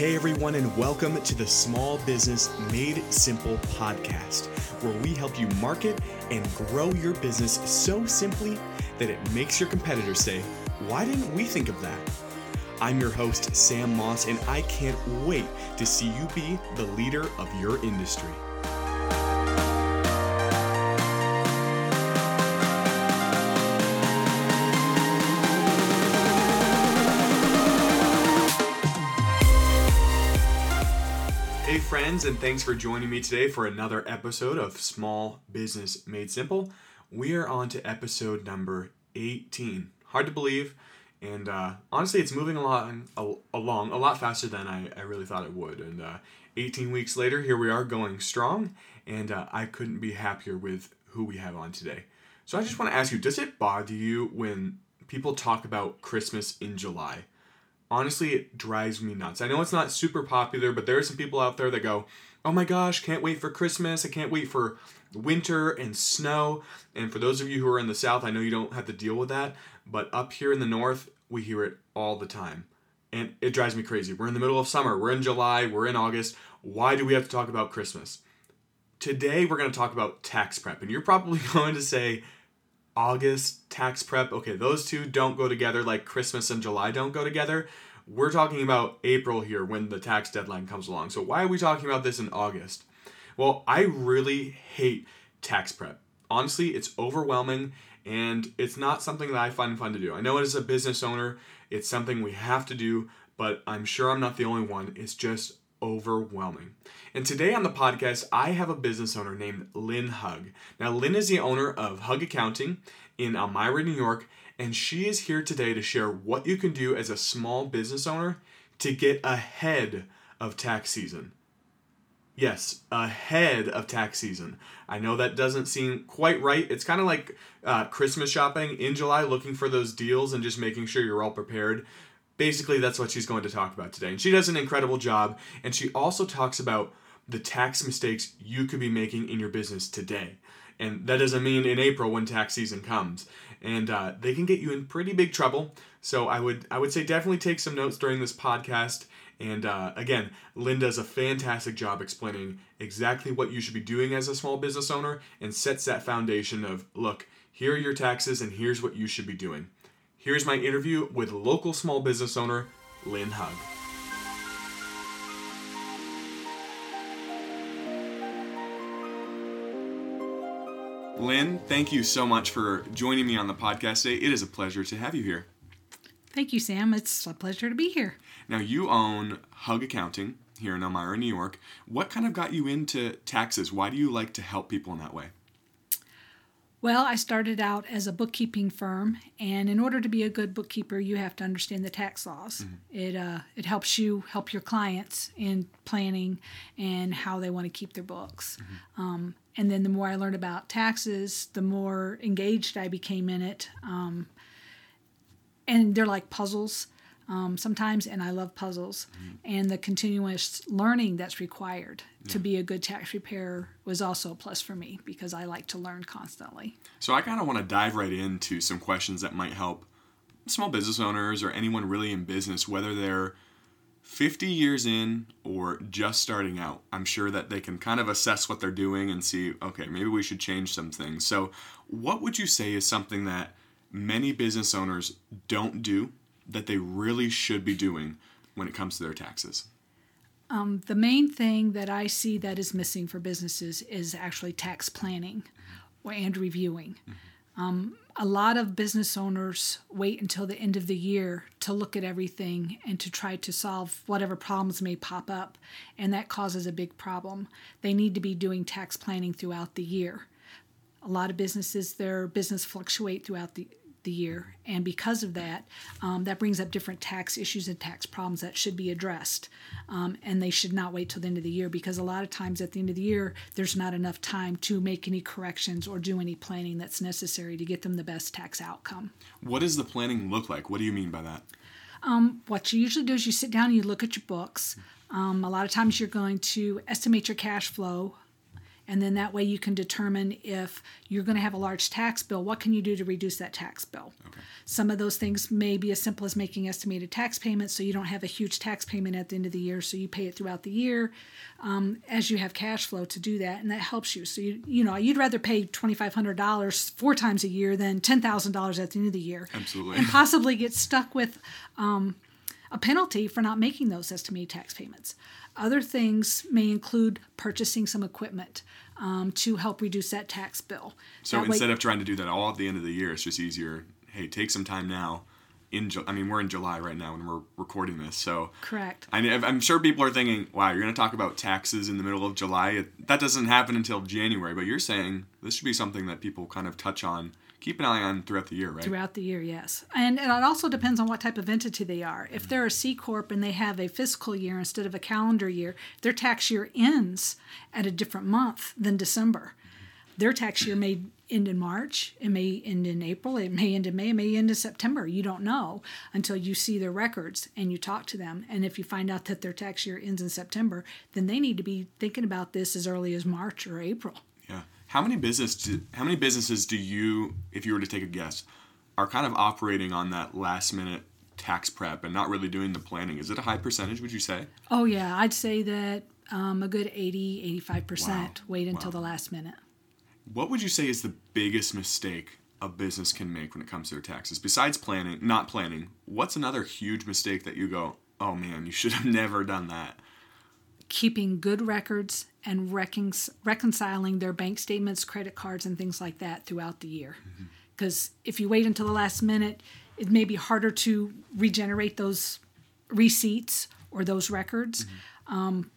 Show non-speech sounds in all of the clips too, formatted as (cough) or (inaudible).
Hey everyone, and welcome to the Small Business Made Simple podcast, where we help you market and grow your business so simply that it makes your competitors say, Why didn't we think of that? I'm your host, Sam Moss, and I can't wait to see you be the leader of your industry. Friends, and thanks for joining me today for another episode of Small Business Made Simple. We are on to episode number 18. Hard to believe, and uh, honestly, it's moving along, along a lot faster than I, I really thought it would. And uh, 18 weeks later, here we are going strong, and uh, I couldn't be happier with who we have on today. So I just want to ask you does it bother you when people talk about Christmas in July? Honestly, it drives me nuts. I know it's not super popular, but there are some people out there that go, oh my gosh, can't wait for Christmas. I can't wait for winter and snow. And for those of you who are in the South, I know you don't have to deal with that, but up here in the North, we hear it all the time. And it drives me crazy. We're in the middle of summer, we're in July, we're in August. Why do we have to talk about Christmas? Today, we're going to talk about tax prep. And you're probably (laughs) going to say, August tax prep. Okay, those two don't go together like Christmas and July don't go together. We're talking about April here when the tax deadline comes along. So, why are we talking about this in August? Well, I really hate tax prep. Honestly, it's overwhelming and it's not something that I find fun to do. I know as a business owner, it's something we have to do, but I'm sure I'm not the only one. It's just overwhelming. And today on the podcast, I have a business owner named Lynn Hugg. Now, Lynn is the owner of Hugg Accounting in Elmira, New York, and she is here today to share what you can do as a small business owner to get ahead of tax season. Yes, ahead of tax season. I know that doesn't seem quite right. It's kind of like uh, Christmas shopping in July, looking for those deals and just making sure you're all prepared basically that's what she's going to talk about today. And she does an incredible job. And she also talks about the tax mistakes you could be making in your business today. And that doesn't mean in April when tax season comes. And uh, they can get you in pretty big trouble. So I would I would say definitely take some notes during this podcast. And uh, again, Lynn does a fantastic job explaining exactly what you should be doing as a small business owner and sets that foundation of look, here are your taxes and here's what you should be doing. Here's my interview with local small business owner Lynn Hugg. Lynn, thank you so much for joining me on the podcast today. It is a pleasure to have you here. Thank you, Sam. It's a pleasure to be here. Now, you own Hugg Accounting here in Elmira, New York. What kind of got you into taxes? Why do you like to help people in that way? Well, I started out as a bookkeeping firm, and in order to be a good bookkeeper, you have to understand the tax laws. Mm-hmm. It uh, it helps you help your clients in planning and how they want to keep their books. Mm-hmm. Um, and then the more I learned about taxes, the more engaged I became in it. Um, and they're like puzzles um, sometimes, and I love puzzles. Mm-hmm. And the continuous learning that's required yeah. to be a good tax preparer was also a plus for me because I like to learn constantly. So I kind of want to dive right into some questions that might help small business owners or anyone really in business, whether they're 50 years in or just starting out. I'm sure that they can kind of assess what they're doing and see, okay, maybe we should change some things. So, what would you say is something that many business owners don't do that they really should be doing when it comes to their taxes? Um, the main thing that I see that is missing for businesses is actually tax planning and reviewing. Mm-hmm. Um, a lot of business owners wait until the end of the year to look at everything and to try to solve whatever problems may pop up, and that causes a big problem. They need to be doing tax planning throughout the year. A lot of businesses, their business fluctuate throughout the the year. And because of that, um, that brings up different tax issues and tax problems that should be addressed. Um, and they should not wait till the end of the year because a lot of times at the end of the year, there's not enough time to make any corrections or do any planning that's necessary to get them the best tax outcome. What does the planning look like? What do you mean by that? Um, what you usually do is you sit down and you look at your books. Um, a lot of times you're going to estimate your cash flow And then that way you can determine if you're going to have a large tax bill, what can you do to reduce that tax bill? Okay. Some of those things may be as simple as making estimated tax payments so you don't have a huge tax payment at the end of the year, so you pay it throughout the year um, as you have cash flow to do that, and that helps you. So, you, you know, you'd rather pay $2,500 four times a year than $10,000 at the end of the year. Absolutely. And possibly get stuck with um, a penalty for not making those estimated tax payments. Other things may include purchasing some equipment um, to help reduce that tax bill. So That way- instead of trying to do that all at the end of the year, it's just easier. Hey, take some time now. In Ju- I mean, we're in July right now when we're recording this, so correct. I, I'm sure people are thinking, "Wow, you're going to talk about taxes in the middle of July? That doesn't happen until January." But you're saying this should be something that people kind of touch on, keep an eye on throughout the year, right? Throughout the year, yes. And, and it also depends on what type of entity they are. If they're a C Corp and they have a fiscal year instead of a calendar year, their tax year ends at a different month than December. Their tax year may end in March, it may end in April, it may end in May, it may end in September. You don't know until you see their records and you talk to them. And if you find out that their tax year ends in September, then they need to be thinking about this as early as March or April. How many business do, how many businesses do you, if you were to take a guess, are kind of operating on that last minute tax prep and not really doing the planning? Is it a high percentage? Would you say? Oh, yeah, I'd say that um, a good 80, 85% Wow. wait until Wow. the last minute. What would you say is the biggest mistake a business can make when it comes to their taxes? Besides planning, not planning, what's another huge mistake that you go, "Oh man, you should have (laughs) never done that." Keeping good records and recon- reconciling their bank statements, credit cards, and things like that throughout the year. Because if you wait until the last minute, it may be harder to regenerate those receipts or those records. Um,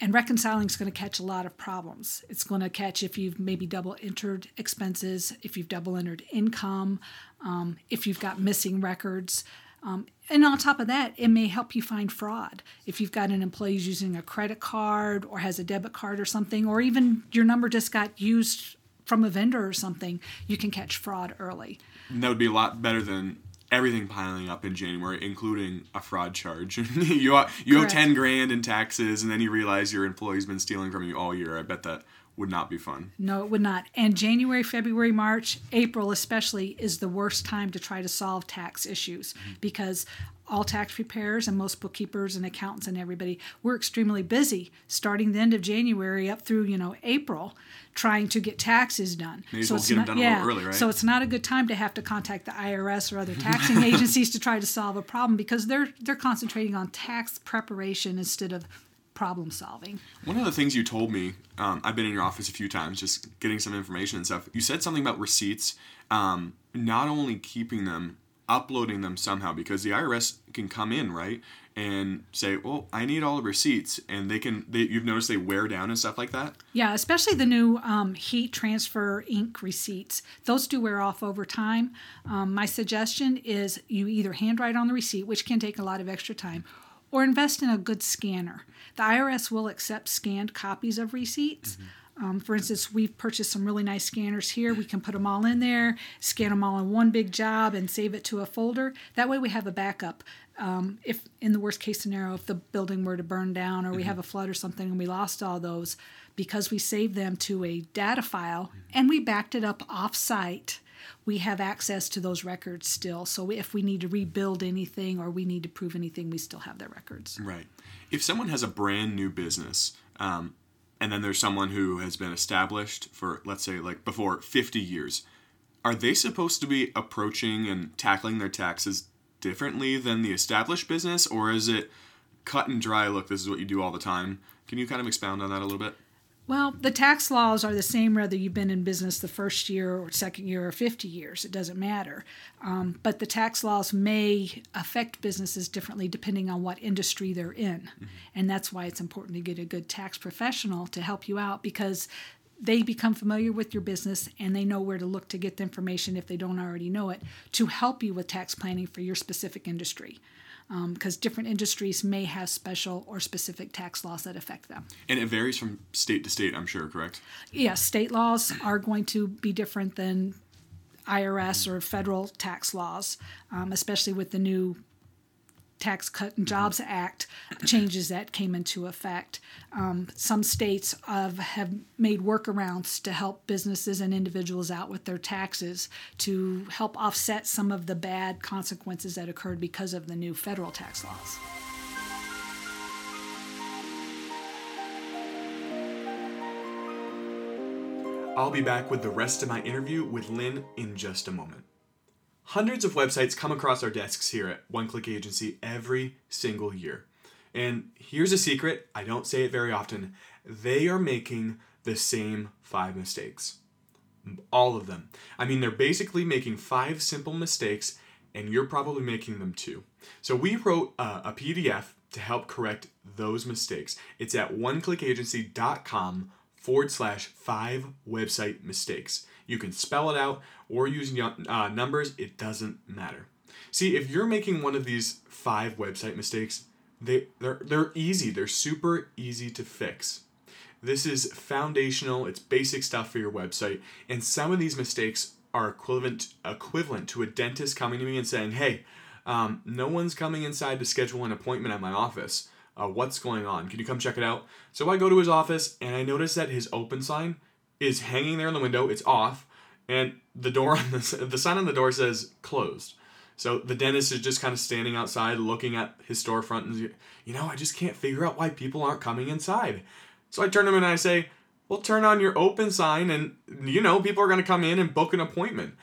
and reconciling is going to catch a lot of problems. It's going to catch if you've maybe double entered expenses, if you've double entered income, um, if you've got missing records. Um, and on top of that, it may help you find fraud. If you've got an employee using a credit card or has a debit card or something, or even your number just got used from a vendor or something, you can catch fraud early. And that would be a lot better than everything piling up in January, including a fraud charge. (laughs) you owe, you owe ten grand in taxes, and then you realize your employee's been stealing from you all year. I bet that would not be fun. No, it would not. And January, February, March, April especially is the worst time to try to solve tax issues mm-hmm. because all tax preparers and most bookkeepers and accountants and everybody we're extremely busy starting the end of January up through you know April trying to get taxes done. As it's not, done yeah, early, right? So it's not a good time to have to contact the IRS or other taxing (laughs) agencies to try to solve a problem because they're they're concentrating on tax preparation instead of problem solving. One of the things you told me, um, I've been in your office a few times, just getting some information and stuff. You said something about receipts, um, not only keeping them, uploading them somehow, because the IRS can come in, right, and say, "Well, I need all the receipts," and they can. They, you've noticed they wear down and stuff like that. Yeah, especially the new um, heat transfer ink receipts. Those do wear off over time. Um, my suggestion is you either handwrite on the receipt, which can take a lot of extra time, or invest in a good scanner. The IRS will accept scanned copies of receipts. Um, for instance, we've purchased some really nice scanners here. We can put them all in there, scan them all in one big job, and save it to a folder. That way, we have a backup. Um, if in the worst case scenario, if the building were to burn down or we have a flood or something and we lost all those, because we saved them to a data file and we backed it up off-site, we have access to those records still. So if we need to rebuild anything or we need to prove anything, we still have their records. Right. If someone has a brand new business, um, and then there's someone who has been established for, let's say, like before 50 years, are they supposed to be approaching and tackling their taxes differently than the established business, or is it cut and dry? Look, this is what you do all the time. Can you kind of expound on that a little bit? Well, the tax laws are the same whether you've been in business the first year or second year or 50 years. It doesn't matter. Um, but the tax laws may affect businesses differently depending on what industry they're in. And that's why it's important to get a good tax professional to help you out because they become familiar with your business and they know where to look to get the information if they don't already know it to help you with tax planning for your specific industry. Because different industries may have special or specific tax laws that affect them. And it varies from state to state, I'm sure, correct? yes, state laws are going to be different than IRS or federal tax laws, um, especially with the new Tax Cut and Jobs Act changes that came into effect. Um, some states have, have made workarounds to help businesses and individuals out with their taxes to help offset some of the bad consequences that occurred because of the new federal tax laws. I'll be back with the rest of my interview with Lynn in just a moment. Hundreds of websites come across our desks here at One Click Agency every single year. And here's a secret I don't say it very often they are making the same five mistakes. All of them. I mean, they're basically making five simple mistakes, and you're probably making them too. So we wrote a, a PDF to help correct those mistakes. It's at oneclickagency.com forward slash five website mistakes. You can spell it out or use uh, numbers, it doesn't matter. See, if you're making one of these five website mistakes, they, they're, they're easy, they're super easy to fix. This is foundational, it's basic stuff for your website, and some of these mistakes are equivalent equivalent to a dentist coming to me and saying, "Hey, um, no one's coming inside to schedule an appointment at my office uh, what's going on? Can you come check it out? So I go to his office and I notice that his open sign is hanging there in the window. It's off, and the door on the (laughs) the sign on the door says closed. So the dentist is just kind of standing outside looking at his storefront and you know I just can't figure out why people aren't coming inside. So I turn to him and I say, "Well, turn on your open sign, and you know people are going to come in and book an appointment."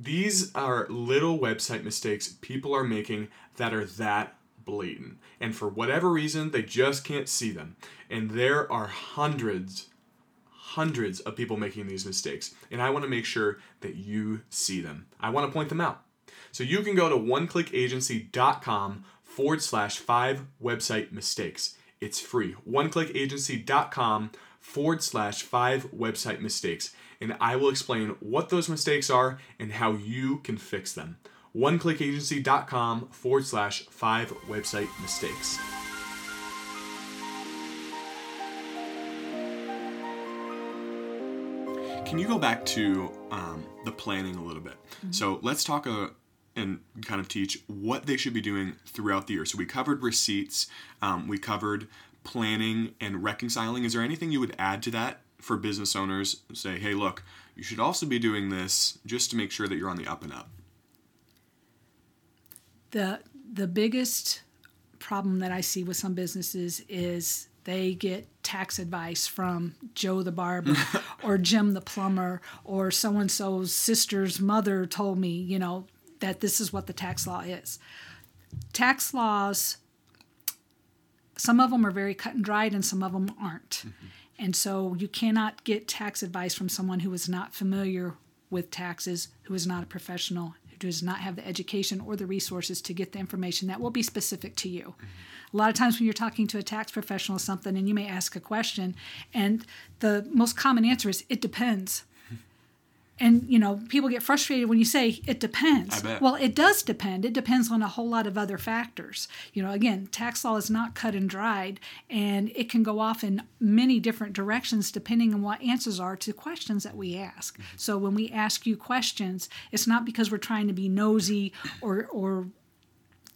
These are little website mistakes people are making that are that blatant. And for whatever reason, they just can't see them. And there are hundreds, hundreds of people making these mistakes. And I want to make sure that you see them. I want to point them out. So you can go to oneclickagency.com forward slash five website mistakes. It's free. Oneclickagency.com forward slash five website mistakes. And I will explain what those mistakes are and how you can fix them oneclickagency.com forward slash five website mistakes. Can you go back to um, the planning a little bit? Mm-hmm. So let's talk uh, and kind of teach what they should be doing throughout the year. So we covered receipts, um, we covered planning and reconciling. Is there anything you would add to that for business owners? Say, hey, look, you should also be doing this just to make sure that you're on the up and up the the biggest problem that I see with some businesses is they get tax advice from Joe the barber (laughs) or Jim the plumber or so and so's sister's mother told me, you know, that this is what the tax law is. Tax laws, some of them are very cut and dried and some of them aren't. Mm-hmm. And so you cannot get tax advice from someone who is not familiar with taxes, who is not a professional, does not have the education or the resources to get the information that will be specific to you. A lot of times when you're talking to a tax professional something and you may ask a question and the most common answer is it depends and you know people get frustrated when you say it depends. Well it does depend. It depends on a whole lot of other factors. You know again tax law is not cut and dried and it can go off in many different directions depending on what answers are to questions that we ask. Mm-hmm. so when we ask you questions it's not because we're trying to be nosy or or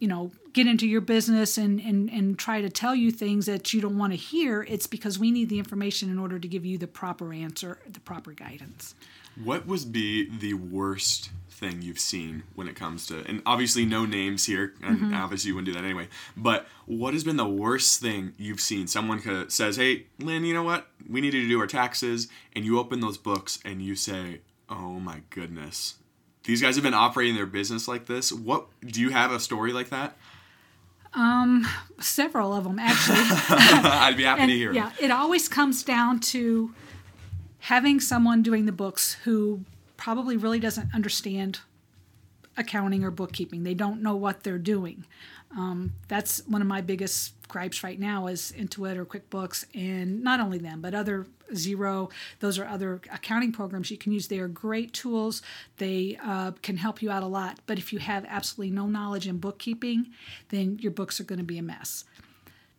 you know get into your business and, and and try to tell you things that you don't want to hear it's because we need the information in order to give you the proper answer the proper guidance what was be the worst thing you've seen when it comes to, and obviously no names here, and mm-hmm. obviously you wouldn't do that anyway. But what has been the worst thing you've seen? Someone says, "Hey, Lynn, you know what? We need to do our taxes," and you open those books and you say, "Oh my goodness, these guys have been operating their business like this." What do you have a story like that? Um, several of them actually. (laughs) I'd be happy and, to hear. Yeah, it always comes down to having someone doing the books who probably really doesn't understand accounting or bookkeeping. They don't know what they're doing. Um, that's one of my biggest gripes right now is Intuit or QuickBooks, and not only them, but other Xero. Those are other accounting programs you can use. They are great tools. They uh, can help you out a lot. But if you have absolutely no knowledge in bookkeeping, then your books are going to be a mess.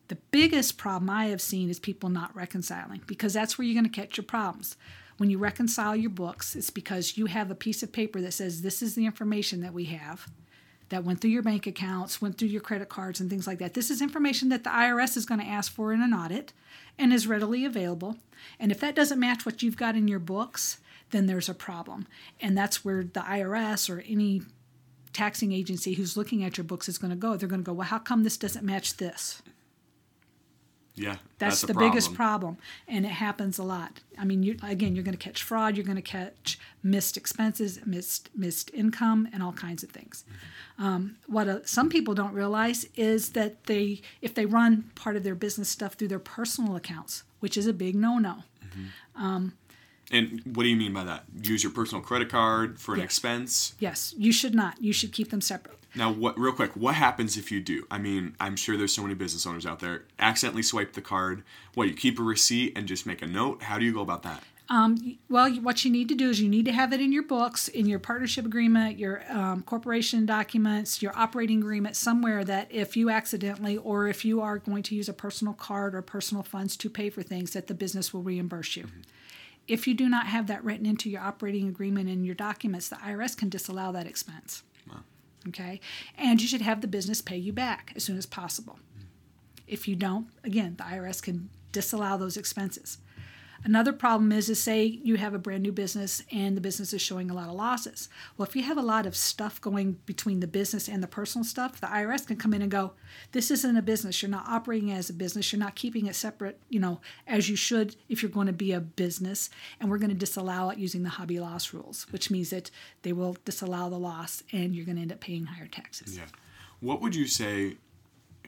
The biggest problem I have seen is people not reconciling because that's where you're going to catch your problems. When you reconcile your books, it's because you have a piece of paper that says this is the information that we have that went through your bank accounts, went through your credit cards, and things like that. This is information that the IRS is going to ask for in an audit and is readily available. And if that doesn't match what you've got in your books, then there's a problem. And that's where the IRS or any taxing agency who's looking at your books is going to go. They're going to go, well, how come this doesn't match this? Yeah, that's, that's the problem. biggest problem, and it happens a lot. I mean, you, again, you're going to catch fraud, you're going to catch missed expenses, missed missed income, and all kinds of things. Mm-hmm. Um, what uh, some people don't realize is that they, if they run part of their business stuff through their personal accounts, which is a big no-no. Mm-hmm. Um, and what do you mean by that? Use your personal credit card for an yes. expense? Yes, you should not. You should keep them separate. Now, what real quick, what happens if you do? I mean, I'm sure there's so many business owners out there accidentally swipe the card. What, you keep a receipt and just make a note? How do you go about that? Um, well, what you need to do is you need to have it in your books, in your partnership agreement, your um, corporation documents, your operating agreement, somewhere that if you accidentally or if you are going to use a personal card or personal funds to pay for things, that the business will reimburse you. Mm-hmm. If you do not have that written into your operating agreement and your documents, the IRS can disallow that expense. Okay? And you should have the business pay you back as soon as possible. If you don't, again, the IRS can disallow those expenses. Another problem is to say you have a brand new business and the business is showing a lot of losses. Well, if you have a lot of stuff going between the business and the personal stuff, the IRS can come in and go, "This isn't a business. You're not operating as a business. You're not keeping it separate, you know, as you should if you're going to be a business, and we're going to disallow it using the hobby loss rules, which means that they will disallow the loss and you're going to end up paying higher taxes." Yeah. What would you say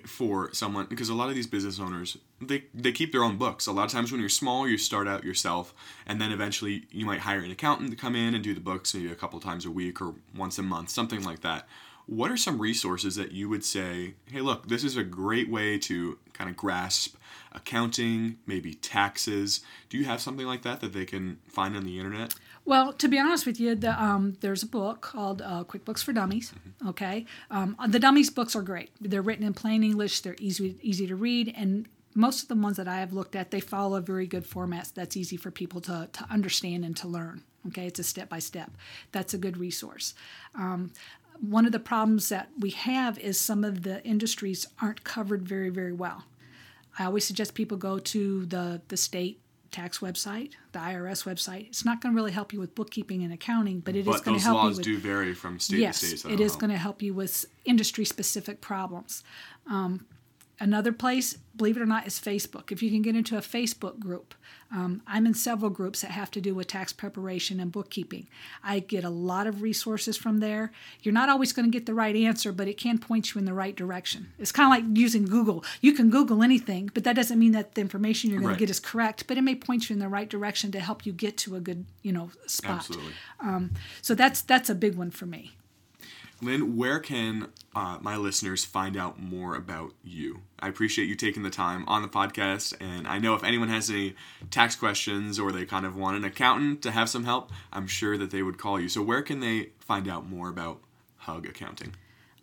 for someone because a lot of these business owners they they keep their own books. A lot of times when you're small, you start out yourself, and then eventually you might hire an accountant to come in and do the books maybe a couple times a week or once a month, something like that. What are some resources that you would say, hey, look, this is a great way to kind of grasp accounting, maybe taxes? Do you have something like that that they can find on the internet? Well, to be honest with you, the, um, there's a book called uh, QuickBooks for Dummies. Mm-hmm. Okay, um, the Dummies books are great. They're written in plain English. They're easy easy to read, and most of the ones that I have looked at, they follow a very good format that's easy for people to to understand and to learn. Okay, it's a step by step. That's a good resource. Um, one of the problems that we have is some of the industries aren't covered very very well. I always suggest people go to the the state tax website, the IRS website. It's not going to really help you with bookkeeping and accounting, but it but is going to help you with. with. do vary from state yes, to state. So it is going to help you with industry specific problems. Um, Another place, believe it or not, is Facebook. If you can get into a Facebook group, um, I'm in several groups that have to do with tax preparation and bookkeeping. I get a lot of resources from there. You're not always going to get the right answer, but it can point you in the right direction. It's kind of like using Google. You can Google anything, but that doesn't mean that the information you're going Right. to get is correct. But it may point you in the right direction to help you get to a good, you know, spot. Absolutely. Um, so that's that's a big one for me. Lynn, where can uh, my listeners find out more about you? I appreciate you taking the time on the podcast, and I know if anyone has any tax questions or they kind of want an accountant to have some help, I'm sure that they would call you. So, where can they find out more about Hugg Accounting?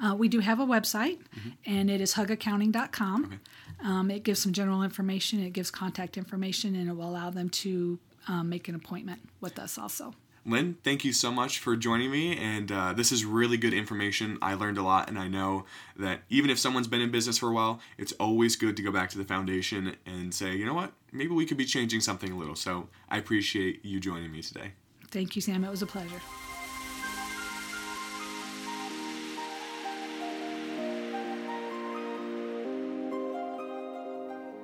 Uh, we do have a website, and it is huggaccounting.com. Um, it gives some general information, it gives contact information, and it will allow them to um, make an appointment with us also. Lynn, thank you so much for joining me. And uh, this is really good information. I learned a lot, and I know that even if someone's been in business for a while, it's always good to go back to the foundation and say, you know what, maybe we could be changing something a little. So I appreciate you joining me today. Thank you, Sam. It was a pleasure.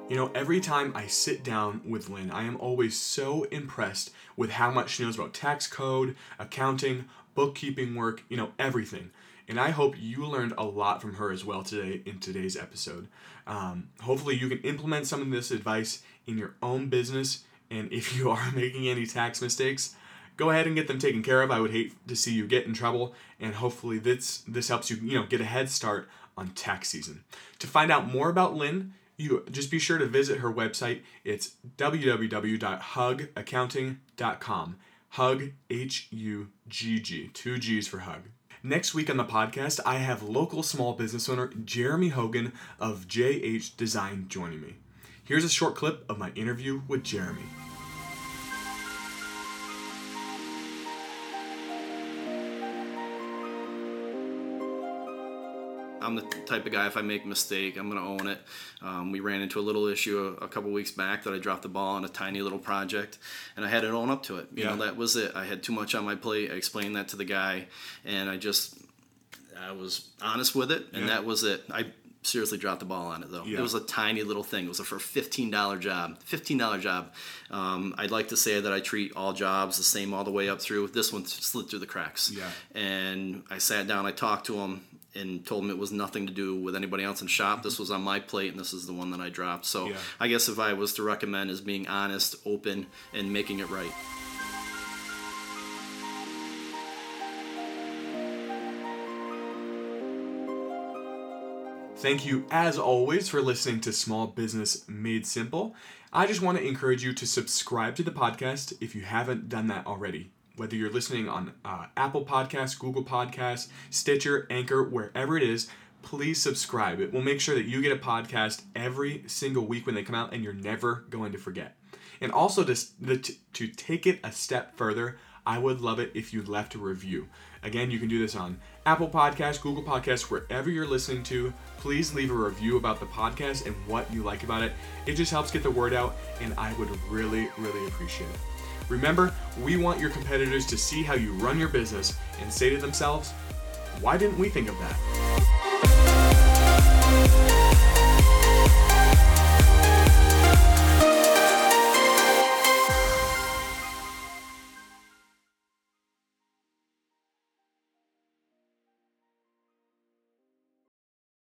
You know, every time I sit down with Lynn, I am always so impressed with how much she knows about tax code, accounting, bookkeeping work, you know, everything. And I hope you learned a lot from her as well today in today's episode. Um, hopefully, you can implement some of this advice in your own business. And if you are (laughs) making any tax mistakes, go ahead and get them taken care of. I would hate to see you get in trouble. And hopefully, this this helps you, you know, get a head start on tax season. To find out more about Lynn, you just be sure to visit her website. It's www.huggaccounting.com. Hugg, H U G G, two G's for hug. Next week on the podcast, I have local small business owner Jeremy Hogan of JH Design joining me. Here's a short clip of my interview with Jeremy. I'm the type of guy. If I make a mistake, I'm gonna own it. Um, we ran into a little issue a, a, couple weeks back that I dropped the ball on a tiny little project, and I had to own up to it. You yeah. know, that was it. I had too much on my plate. I explained that to the guy, and I just I was honest with it, and yeah. that was it. I seriously dropped the ball on it though. Yeah. It was a tiny little thing. It was a for fifteen dollar job. Fifteen dollar job. Um, I'd like to say that I treat all jobs the same all the way up through. This one slid through the cracks. Yeah. And I sat down. I talked to him and told him it was nothing to do with anybody else in shop. Mm-hmm. This was on my plate, and this is the one that I dropped. So yeah. I guess if I was to recommend, is being honest, open, and making it right. Thank you, as always, for listening to Small Business Made Simple. I just want to encourage you to subscribe to the podcast if you haven't done that already. Whether you're listening on uh, Apple Podcasts, Google Podcasts, Stitcher, Anchor, wherever it is, please subscribe. It will make sure that you get a podcast every single week when they come out and you're never going to forget. And also, to, to take it a step further, I would love it if you left a review. Again, you can do this on Apple Podcasts, Google Podcasts, wherever you're listening to. Please leave a review about the podcast and what you like about it. It just helps get the word out, and I would really, really appreciate it. Remember, we want your competitors to see how you run your business and say to themselves, why didn't we think of that?